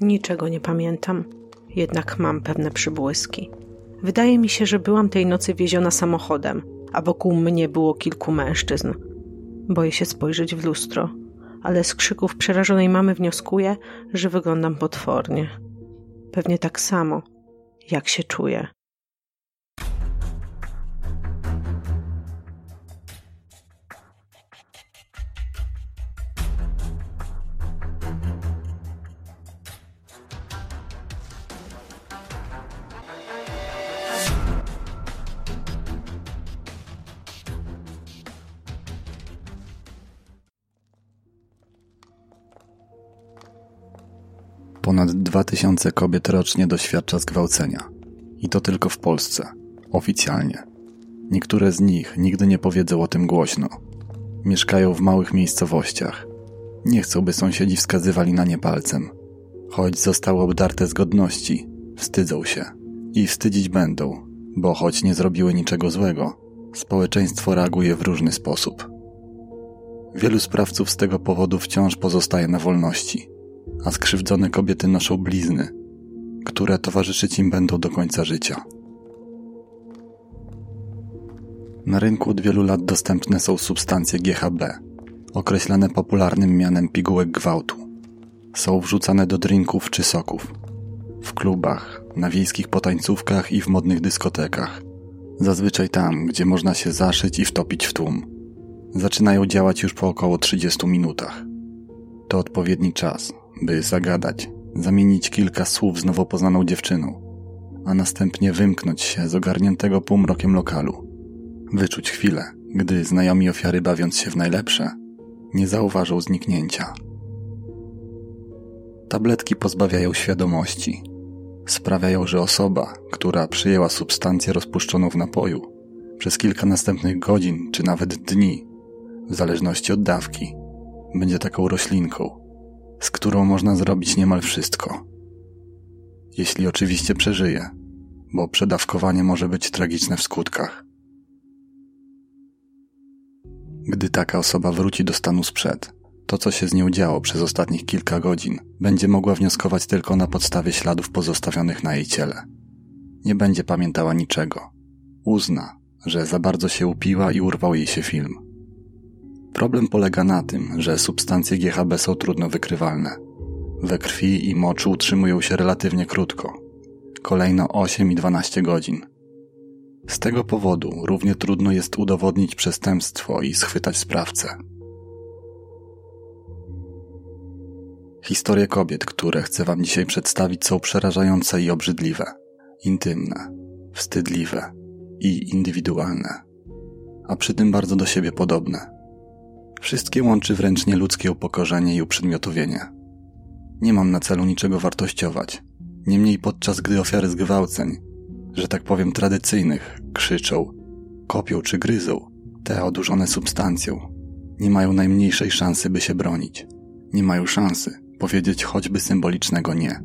Niczego nie pamiętam, jednak mam pewne przybłyski. Wydaje mi się, że byłam tej nocy wieziona samochodem, a wokół mnie było kilku mężczyzn. Boję się spojrzeć w lustro, ale z krzyków przerażonej mamy wnioskuję, że wyglądam potwornie. Pewnie tak samo, jak się czuję. Ponad 2000 kobiet rocznie doświadcza zgwałcenia. I to tylko w Polsce. Oficjalnie. Niektóre z nich nigdy nie powiedzą o tym głośno. Mieszkają w małych miejscowościach. Nie chcą, by sąsiedzi wskazywali na nie palcem. Choć zostały obdarte z godności, wstydzą się. I wstydzić będą, bo choć nie zrobiły niczego złego, społeczeństwo reaguje w różny sposób. Wielu sprawców z tego powodu wciąż pozostaje na wolności a skrzywdzone kobiety noszą blizny, które towarzyszyć im będą do końca życia. Na rynku od wielu lat dostępne są substancje GHB, określane popularnym mianem pigułek gwałtu. Są wrzucane do drinków czy soków, w klubach, na wiejskich potańcówkach i w modnych dyskotekach. Zazwyczaj tam, gdzie można się zaszyć i wtopić w tłum. Zaczynają działać już po około 30 minutach. To odpowiedni czas, by zagadać, zamienić kilka słów z nowo poznaną dziewczyną, a następnie wymknąć się z ogarniętego półmrokiem lokalu. Wyczuć chwilę, gdy znajomi ofiary bawiąc się w najlepsze, nie zauważą zniknięcia. Tabletki pozbawiają świadomości. Sprawiają, że osoba, która przyjęła substancję rozpuszczoną w napoju, przez kilka następnych godzin czy nawet dni, w zależności od dawki, będzie taką roślinką, z którą można zrobić niemal wszystko. Jeśli oczywiście przeżyje, bo przedawkowanie może być tragiczne w skutkach. Gdy taka osoba wróci do stanu sprzed, to co się z nią działo przez ostatnich kilka godzin, będzie mogła wnioskować tylko na podstawie śladów pozostawionych na jej ciele. Nie będzie pamiętała niczego. Uzna, że za bardzo się upiła i urwał jej się film. Problem polega na tym, że substancje GHB są trudno wykrywalne. We krwi i moczu utrzymują się relatywnie krótko, kolejno 8 i 12 godzin. Z tego powodu równie trudno jest udowodnić przestępstwo i schwytać sprawcę. Historie kobiet, które chcę Wam dzisiaj przedstawić, są przerażające i obrzydliwe, intymne, wstydliwe i indywidualne, a przy tym bardzo do siebie podobne. Wszystkie łączy wręcz nieludzkie upokorzenie i uprzedmiotowienie. Nie mam na celu niczego wartościować. Niemniej podczas gdy ofiary zgwałceń, że tak powiem tradycyjnych, krzyczą, kopią czy gryzą, te odurzone substancją, nie mają najmniejszej szansy, by się bronić. Nie mają szansy powiedzieć choćby symbolicznego nie.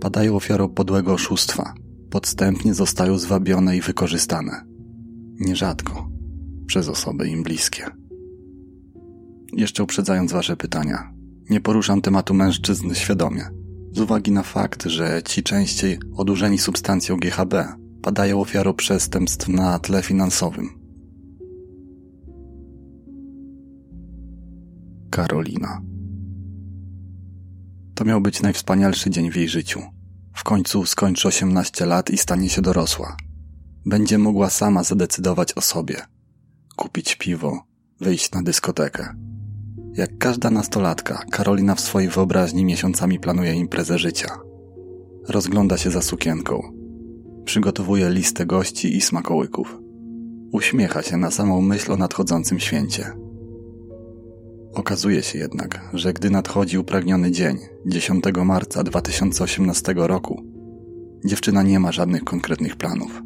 Padają ofiarą podłego oszustwa, podstępnie zostają zwabione i wykorzystane. Nierzadko przez osoby im bliskie. Jeszcze uprzedzając Wasze pytania, nie poruszam tematu mężczyzn świadomie, z uwagi na fakt, że ci częściej odurzeni substancją GHB padają ofiarą przestępstw na tle finansowym. Karolina. To miał być najwspanialszy dzień w jej życiu. W końcu skończy 18 lat i stanie się dorosła. Będzie mogła sama zadecydować o sobie. Kupić piwo, wyjść na dyskotekę. Jak każda nastolatka, Karolina w swojej wyobraźni miesiącami planuje imprezę życia. Rozgląda się za sukienką. Przygotowuje listę gości i smakołyków. Uśmiecha się na samą myśl o nadchodzącym święcie. Okazuje się jednak, że gdy nadchodzi upragniony dzień, 10 marca 2018 roku, dziewczyna nie ma żadnych konkretnych planów.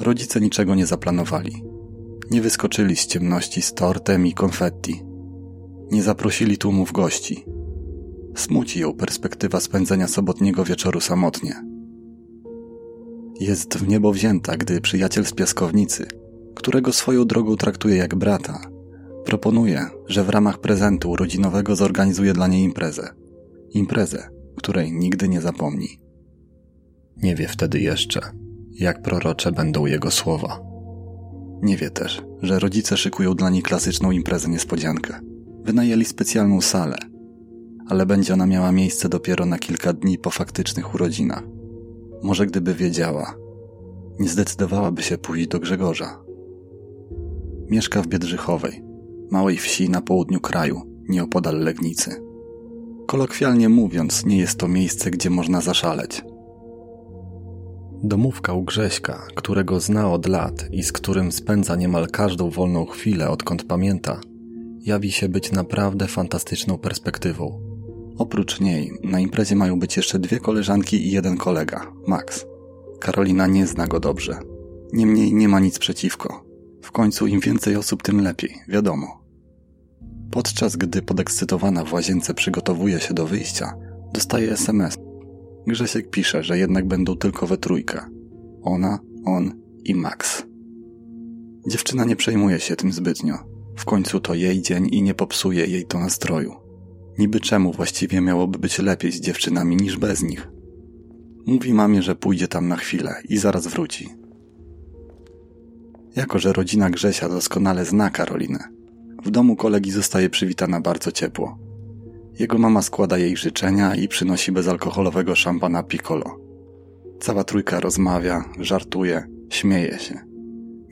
Rodzice niczego nie zaplanowali. Nie wyskoczyli z ciemności z tortem i konfetti. Nie zaprosili tłumów gości. Smuci ją perspektywa spędzenia sobotniego wieczoru samotnie. Jest w niebo wzięta, gdy przyjaciel z piaskownicy, którego swoją drogą traktuje jak brata, proponuje, że w ramach prezentu urodzinowego zorganizuje dla niej imprezę. Imprezę, której nigdy nie zapomni. Nie wie wtedy jeszcze, jak prorocze będą jego słowa. Nie wie też, że rodzice szykują dla niej klasyczną imprezę niespodziankę. Wynajęli specjalną salę, ale będzie ona miała miejsce dopiero na kilka dni po faktycznych urodzinach. Może gdyby wiedziała, nie zdecydowałaby się pójść do Grzegorza. Mieszka w Biedrzychowej, małej wsi na południu kraju, nieopodal Legnicy. Kolokwialnie mówiąc, nie jest to miejsce, gdzie można zaszaleć. Domówka u Grześka, którego zna od lat i z którym spędza niemal każdą wolną chwilę, odkąd pamięta, jawi się być naprawdę fantastyczną perspektywą. Oprócz niej, na imprezie mają być jeszcze dwie koleżanki i jeden kolega, Max. Karolina nie zna go dobrze. Niemniej nie ma nic przeciwko. W końcu im więcej osób, tym lepiej, wiadomo. Podczas gdy podekscytowana w łazience przygotowuje się do wyjścia, dostaje SMS. Grzesiek pisze, że jednak będą tylko we trójkę. Ona, on i Max. Dziewczyna nie przejmuje się tym zbytnio. W końcu to jej dzień i nie popsuje jej to nastroju. Niby czemu właściwie miałoby być lepiej z dziewczynami niż bez nich? Mówi mamie, że pójdzie tam na chwilę i zaraz wróci. Jako, że rodzina Grzesia doskonale zna Karolinę, w domu kolegi zostaje przywitana bardzo ciepło. Jego mama składa jej życzenia i przynosi bezalkoholowego szampana Piccolo. Cała trójka rozmawia, żartuje, śmieje się.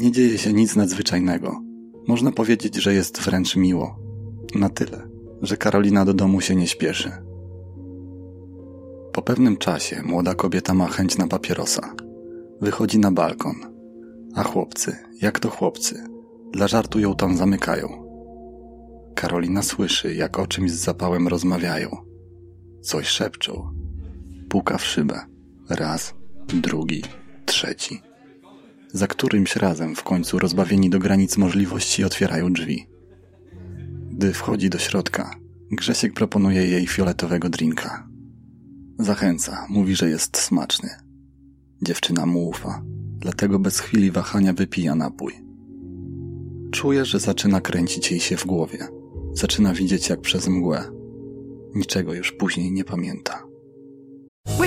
Nie dzieje się nic nadzwyczajnego. Można powiedzieć, że jest wręcz miło. Na tyle, że Karolina do domu się nie śpieszy. Po pewnym czasie młoda kobieta ma chęć na papierosa. Wychodzi na balkon. A chłopcy, jak to chłopcy, dla żartu ją tam zamykają. Karolina słyszy, jak o czymś z zapałem rozmawiają. Coś szepczą. Puka w szybę. Raz, drugi, trzeci. Za którymś razem w końcu rozbawieni do granic możliwości otwierają drzwi. Gdy wchodzi do środka, Grzesiek proponuje jej fioletowego drinka. Zachęca, mówi, że jest smaczny. Dziewczyna mu ufa, dlatego bez chwili wahania wypija napój. Czuje, że zaczyna kręcić jej się w głowie. Zaczyna widzieć jak przez mgłę. Niczego już później nie pamięta.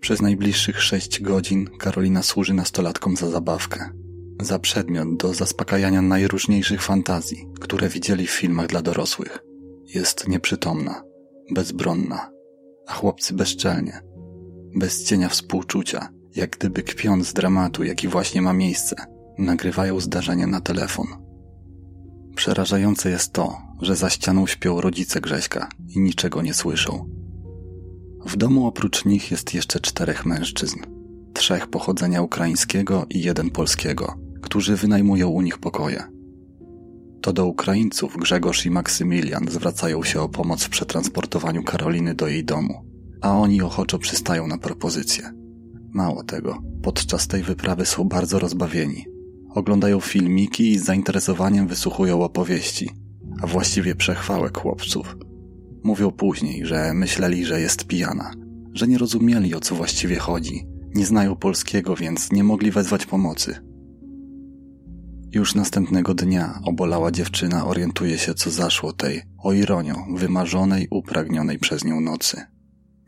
Przez najbliższych sześć godzin Karolina służy nastolatkom za zabawkę. Za przedmiot do zaspokajania najróżniejszych fantazji, które widzieli w filmach dla dorosłych. Jest nieprzytomna, bezbronna, a chłopcy bezczelnie, bez cienia współczucia, jak gdyby kpiąc z dramatu, jaki właśnie ma miejsce, nagrywają zdarzenie na telefon. Przerażające jest to, że za ścianą śpią rodzice Grześka i niczego nie słyszą. W domu oprócz nich jest jeszcze czterech mężczyzn. Trzech pochodzenia ukraińskiego i jeden polskiego, którzy wynajmują u nich pokoje. To do Ukraińców Grzegorz i Maksymilian zwracają się o pomoc w przetransportowaniu Karoliny do jej domu, a oni ochoczo przystają na propozycję. Mało tego, podczas tej wyprawy są bardzo rozbawieni. Oglądają filmiki i z zainteresowaniem wysłuchują opowieści, a właściwie przechwałek chłopców. Mówią później, że myśleli, że jest pijana, że nie rozumieli o co właściwie chodzi, nie znają polskiego, więc nie mogli wezwać pomocy. Już następnego dnia obolała dziewczyna orientuje się, co zaszło tej, o ironią, wymarzonej, upragnionej przez nią nocy.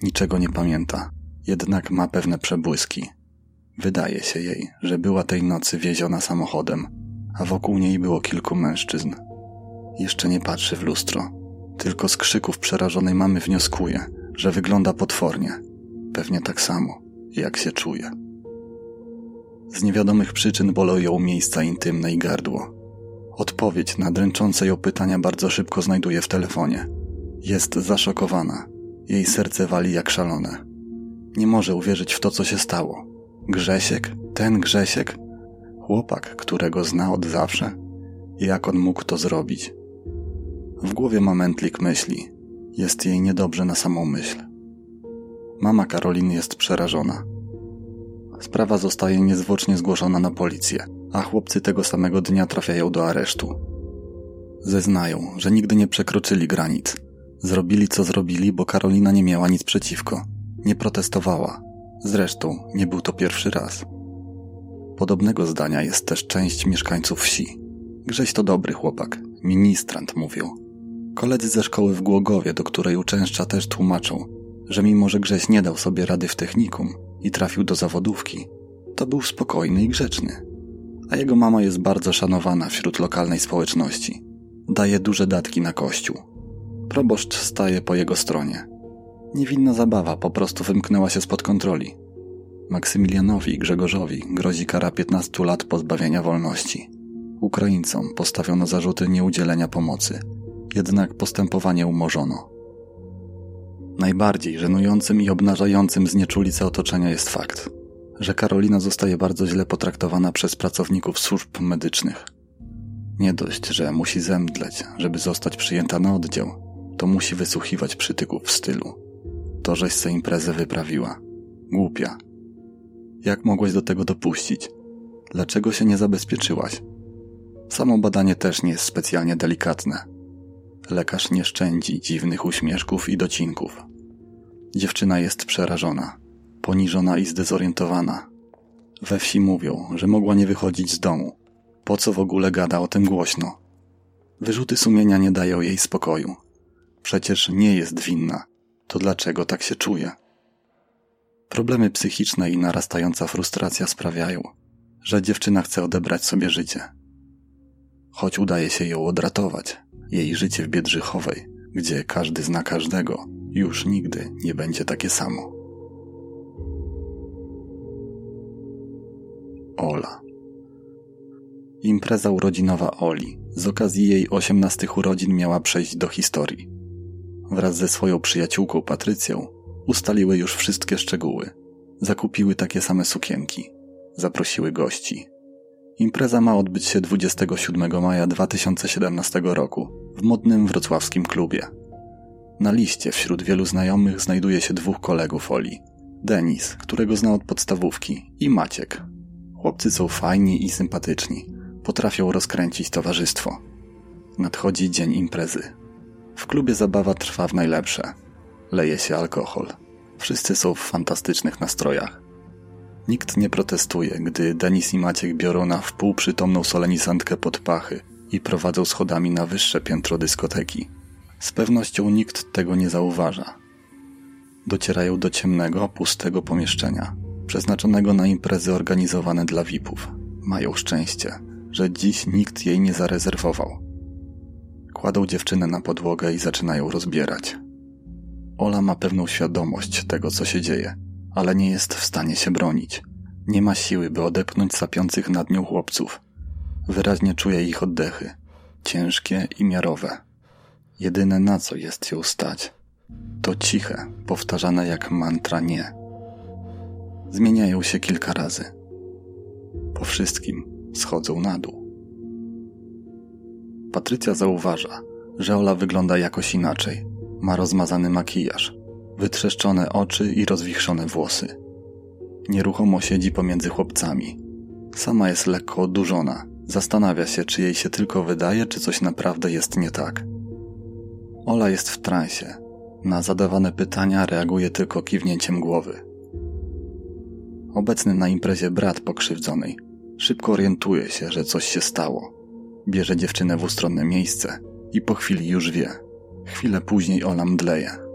Niczego nie pamięta, jednak ma pewne przebłyski. Wydaje się jej, że była tej nocy wieziona samochodem, a wokół niej było kilku mężczyzn. Jeszcze nie patrzy w lustro. Tylko z krzyków przerażonej mamy wnioskuje, że wygląda potwornie. Pewnie tak samo, jak się czuje. Z niewiadomych przyczyn bolą ją miejsca intymne i gardło. Odpowiedź na dręczące ją pytania bardzo szybko znajduje w telefonie. Jest zaszokowana. Jej serce wali jak szalone. Nie może uwierzyć w to, co się stało. Grzesiek? Ten Grzesiek? Chłopak, którego zna od zawsze? Jak on mógł to zrobić? W głowie ma mętlik myśli. Jest jej niedobrze na samą myśl. Mama Karoliny jest przerażona. Sprawa zostaje niezwłocznie zgłoszona na policję, a chłopcy tego samego dnia trafiają do aresztu. Zeznają, że nigdy nie przekroczyli granic. Zrobili co zrobili, bo Karolina nie miała nic przeciwko. Nie protestowała. Zresztą nie był to pierwszy raz. Podobnego zdania jest też część mieszkańców wsi. Grześ to dobry chłopak, ministrant mówią. Koledzy ze szkoły w Głogowie, do której uczęszcza, też tłumaczą, że mimo, że Grześ nie dał sobie rady w technikum i trafił do zawodówki, to był spokojny i grzeczny. A jego mama jest bardzo szanowana wśród lokalnej społeczności. Daje duże datki na kościół. Proboszcz staje po jego stronie. Niewinna zabawa po prostu wymknęła się spod kontroli. Maksymilianowi i Grzegorzowi grozi kara 15 lat pozbawienia wolności. Ukraińcom postawiono zarzuty nieudzielenia pomocy, jednak postępowanie umorzono. Najbardziej żenującym i obnażającym znieczulicę otoczenia jest fakt, że Karolina zostaje bardzo źle potraktowana przez pracowników służb medycznych. Nie dość, że musi zemdleć, żeby zostać przyjęta na oddział, to musi wysłuchiwać przytyków w stylu. To, żeś se imprezę wyprawiła. Głupia. Jak mogłaś do tego dopuścić? Dlaczego się nie zabezpieczyłaś? Samo badanie też nie jest specjalnie delikatne. Lekarz nie szczędzi dziwnych uśmieszków i docinków. Dziewczyna jest przerażona, poniżona i zdezorientowana. We wsi mówią, że mogła nie wychodzić z domu. Po co w ogóle gada o tym głośno? Wyrzuty sumienia nie dają jej spokoju. Przecież nie jest winna. To dlaczego tak się czuje? Problemy psychiczne i narastająca frustracja sprawiają, że dziewczyna chce odebrać sobie życie. Choć udaje się ją odratować, jej życie w Biedrzychowej, gdzie każdy zna każdego, już nigdy nie będzie takie samo. Ola. Impreza urodzinowa Oli z okazji jej osiemnastych urodzin miała przejść do historii. Wraz ze swoją przyjaciółką Patrycją ustaliły już wszystkie szczegóły. Zakupiły takie same sukienki. Zaprosiły gości. Impreza ma odbyć się 27 maja 2017 roku w modnym wrocławskim klubie. Na liście wśród wielu znajomych znajduje się dwóch kolegów Oli. Denis, którego zna od podstawówki, i Maciek. Chłopcy są fajni i sympatyczni. Potrafią rozkręcić towarzystwo. Nadchodzi dzień imprezy. W klubie zabawa trwa w najlepsze. Leje się alkohol. Wszyscy są w fantastycznych nastrojach. Nikt nie protestuje, gdy Denis i Maciek biorą na wpół przytomną solenisantkę pod pachy i prowadzą schodami na wyższe piętro dyskoteki. Z pewnością nikt tego nie zauważa. Docierają do ciemnego, pustego pomieszczenia, przeznaczonego na imprezy organizowane dla VIP-ów. Mają szczęście, że dziś nikt jej nie zarezerwował. Kładą dziewczynę na podłogę i zaczynają rozbierać. Ola ma pewną świadomość tego, co się dzieje, ale nie jest w stanie się bronić. Nie ma siły, by odepchnąć sapiących nad nią chłopców. Wyraźnie czuje ich oddechy, ciężkie i miarowe. Jedyne na co jest ją stać, to ciche, powtarzane jak mantra nie. Zmieniają się kilka razy. Po wszystkim schodzą na dół. Patrycja zauważa, że Ola wygląda jakoś inaczej. Ma rozmazany makijaż, wytrzeszczone oczy i rozwichrzone włosy. Nieruchomo siedzi pomiędzy chłopcami. Sama jest lekko odurzona. Zastanawia się, czy jej się tylko wydaje, czy coś naprawdę jest nie tak. Ola jest w transie. Na zadawane pytania reaguje tylko kiwnięciem głowy. Obecny na imprezie brat pokrzywdzonej szybko orientuje się, że coś się stało. Bierze dziewczynę w ustronne miejsce i po chwili już wie. Chwilę później Ola mdleje.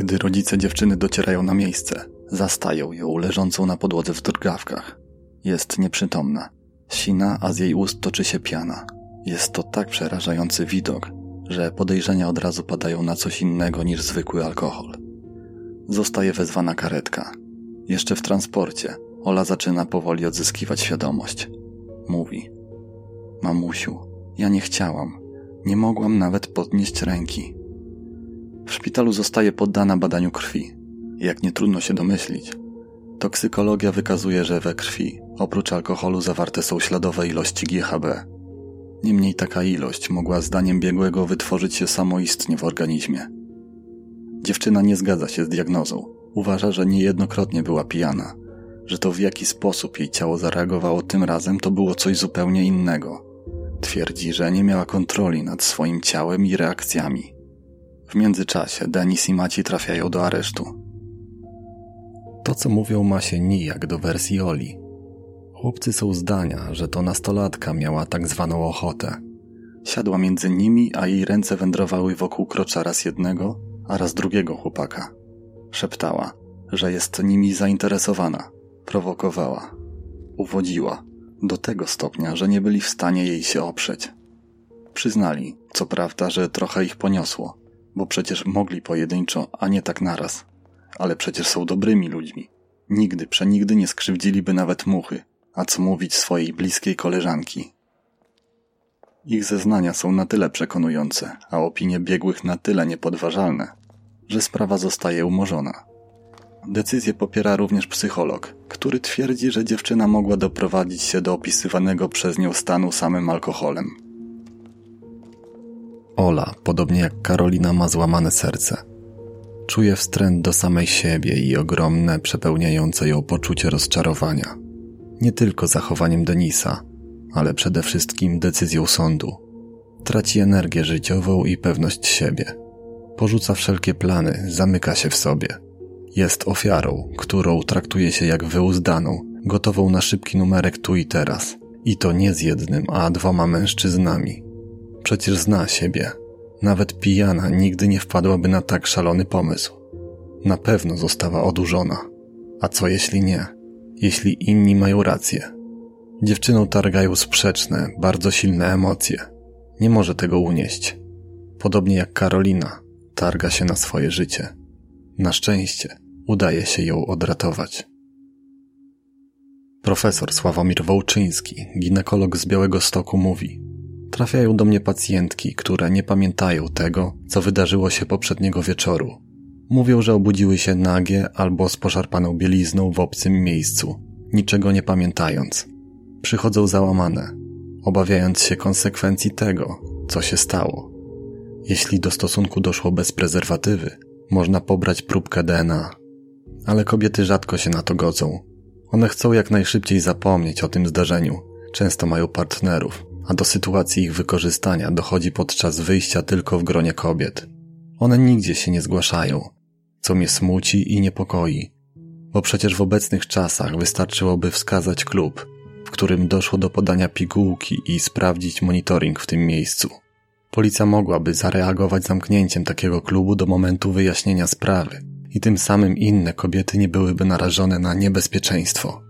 Gdy rodzice dziewczyny docierają na miejsce, zastają ją leżącą na podłodze w drgawkach. Jest nieprzytomna. Sina, a z jej ust toczy się piana. Jest to tak przerażający widok, że podejrzenia od razu padają na coś innego niż zwykły alkohol. Zostaje wezwana karetka. Jeszcze w transporcie Ola zaczyna powoli odzyskiwać świadomość. Mówi: Mamusiu, ja nie chciałam. Nie mogłam nawet podnieść ręki. W szpitalu zostaje poddana badaniu krwi. Jak nie trudno się domyślić, toksykologia wykazuje, że we krwi oprócz alkoholu zawarte są śladowe ilości GHB. Niemniej taka ilość mogła zdaniem biegłego wytworzyć się samoistnie w organizmie. Dziewczyna nie zgadza się z diagnozą. Uważa, że niejednokrotnie była pijana, że to w jaki sposób jej ciało zareagowało tym razem to było coś zupełnie innego. Twierdzi, że nie miała kontroli nad swoim ciałem i reakcjami. W międzyczasie Denis i Maci trafiają do aresztu. To, co mówią, ma się nijak do wersji Oli. Chłopcy są zdania, że to nastolatka miała tak zwaną ochotę. Siadła między nimi, a jej ręce wędrowały wokół krocza raz jednego, a raz drugiego chłopaka. Szeptała, że jest nimi zainteresowana, prowokowała, uwodziła do tego stopnia, że nie byli w stanie jej się oprzeć. Przyznali, co prawda, że trochę ich poniosło, bo przecież mogli pojedynczo, a nie tak naraz. Ale przecież są dobrymi ludźmi. Nigdy, przenigdy nie skrzywdziliby nawet muchy, a co mówić swojej bliskiej koleżanki. Ich zeznania są na tyle przekonujące, a opinie biegłych na tyle niepodważalne, że sprawa zostaje umorzona. Decyzję popiera również psycholog, który twierdzi, że dziewczyna mogła doprowadzić się do opisywanego przez nią stanu samym alkoholem. Ola, podobnie jak Karolina, ma złamane serce. Czuje wstręt do samej siebie i ogromne, przepełniające ją poczucie rozczarowania. Nie tylko zachowaniem Denisa, ale przede wszystkim decyzją sądu. Traci energię życiową i pewność siebie. Porzuca wszelkie plany, zamyka się w sobie. Jest ofiarą, którą traktuje się jak wyuzdaną, gotową na szybki numerek tu i teraz. I to nie z jednym, a dwoma mężczyznami. Przecież zna siebie. Nawet pijana nigdy nie wpadłaby na tak szalony pomysł. Na pewno została odurzona. A co jeśli nie? Jeśli inni mają rację? Dziewczyną targają sprzeczne, bardzo silne emocje. Nie może tego unieść. Podobnie jak Karolina, targa się na swoje życie. Na szczęście udaje się ją odratować. Profesor Sławomir Wołczyński, ginekolog z Białego Stoku, mówi: Trafiają do mnie pacjentki, które nie pamiętają tego, co wydarzyło się poprzedniego wieczoru. Mówią, że obudziły się nagie albo z poszarpaną bielizną w obcym miejscu, niczego nie pamiętając. Przychodzą załamane, obawiając się konsekwencji tego, co się stało. Jeśli do stosunku doszło bez prezerwatywy, można pobrać próbkę DNA. Ale kobiety rzadko się na to godzą. One chcą jak najszybciej zapomnieć o tym zdarzeniu. Często mają partnerów, a do sytuacji ich wykorzystania dochodzi podczas wyjścia tylko w gronie kobiet. One nigdzie się nie zgłaszają, co mnie smuci i niepokoi, bo przecież w obecnych czasach wystarczyłoby wskazać klub, w którym doszło do podania pigułki i sprawdzić monitoring w tym miejscu. Policja mogłaby zareagować zamknięciem takiego klubu do momentu wyjaśnienia sprawy i tym samym inne kobiety nie byłyby narażone na niebezpieczeństwo.